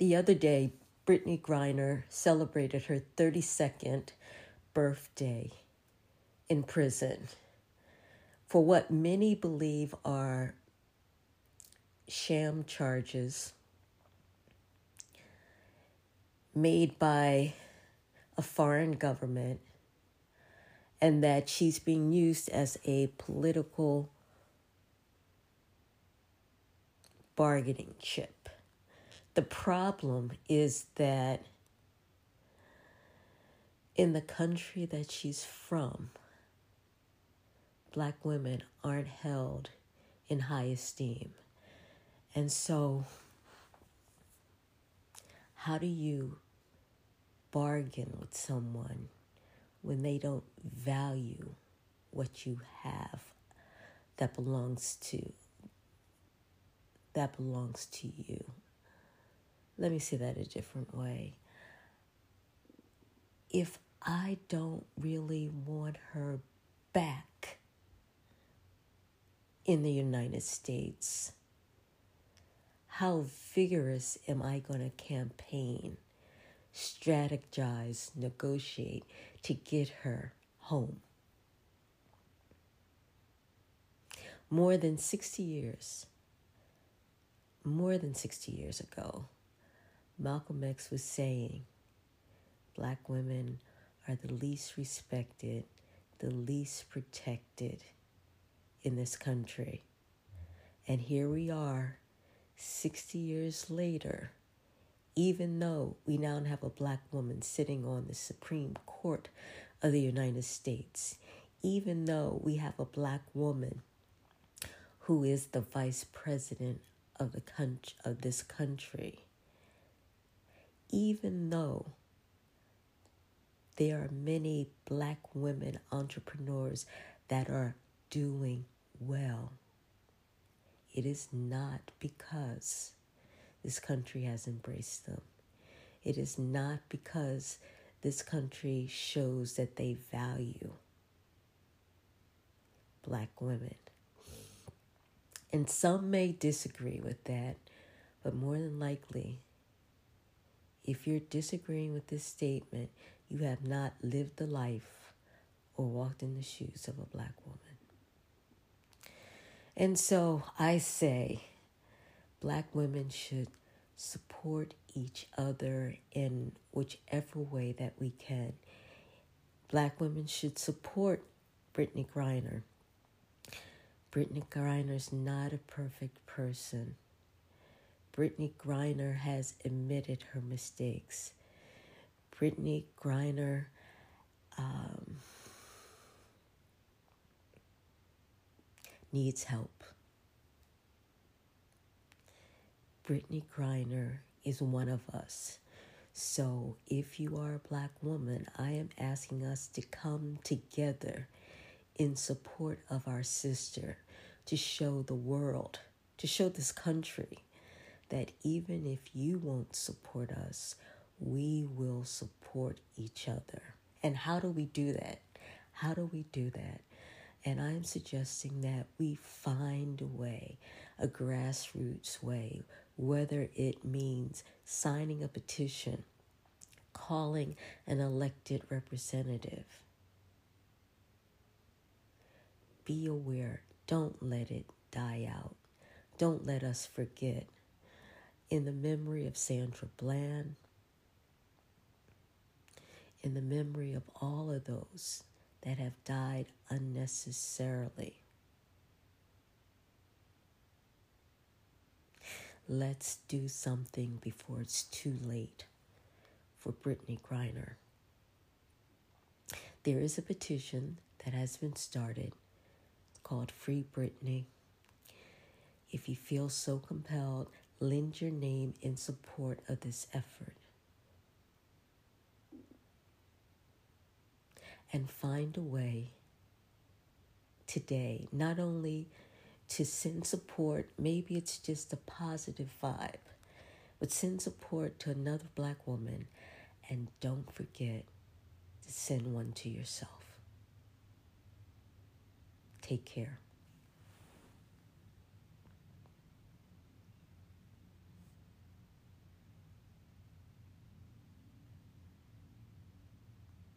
The other day, Brittney Griner celebrated her 32nd birthday in prison for what many believe are sham charges made by a foreign government and that she's being used as a political bargaining chip. The problem is that in the country that she's from, black women aren't held in high esteem. And so, how do you bargain with someone when they don't value what you have that belongs to that belongs to you? Let me say that a different way. If I don't really want her back in the United States, how vigorous am I going to campaign, strategize, negotiate to get her home? More than 60 years, more than 60 years ago, Malcolm X was saying black women are the least respected, the least protected in this country. And here we are, 60 years later, even though we now have a black woman sitting on the Supreme Court of the United States, even though we have a black woman who is the vice president of the country of this country even though there are many black women entrepreneurs that are doing well, it is not because this country has embraced them. It is not because this country shows that they value black women. And some may disagree with that, but more than likely, if you're disagreeing with this statement, you have not lived the life or walked in the shoes of a black woman. And so I say, black women should support each other in whichever way that we can. Black women should support Brittney Griner. Brittney is not a perfect person. Brittney Griner has admitted her mistakes. Brittney Griner um, needs help. Brittney Griner is one of us. So if you are a black woman, I am asking us to come together in support of our sister to show the world, to show this country that even if you won't support us, we will support each other. And how do we do that? How do we do that? And I'm suggesting that we find a way, a grassroots way, whether it means signing a petition, calling an elected representative. Be aware, don't let it die out. Don't let us forget in the memory of Sandra Bland, in the memory of all of those that have died unnecessarily. Let's do something before it's too late for Brittney Griner. There is a petition that has been started called Free Brittney. If you feel so compelled, lend your name in support of this effort. And find a way today, not only to send support, maybe it's just a positive vibe, but send support to another black woman and don't forget to send one to yourself. Take care.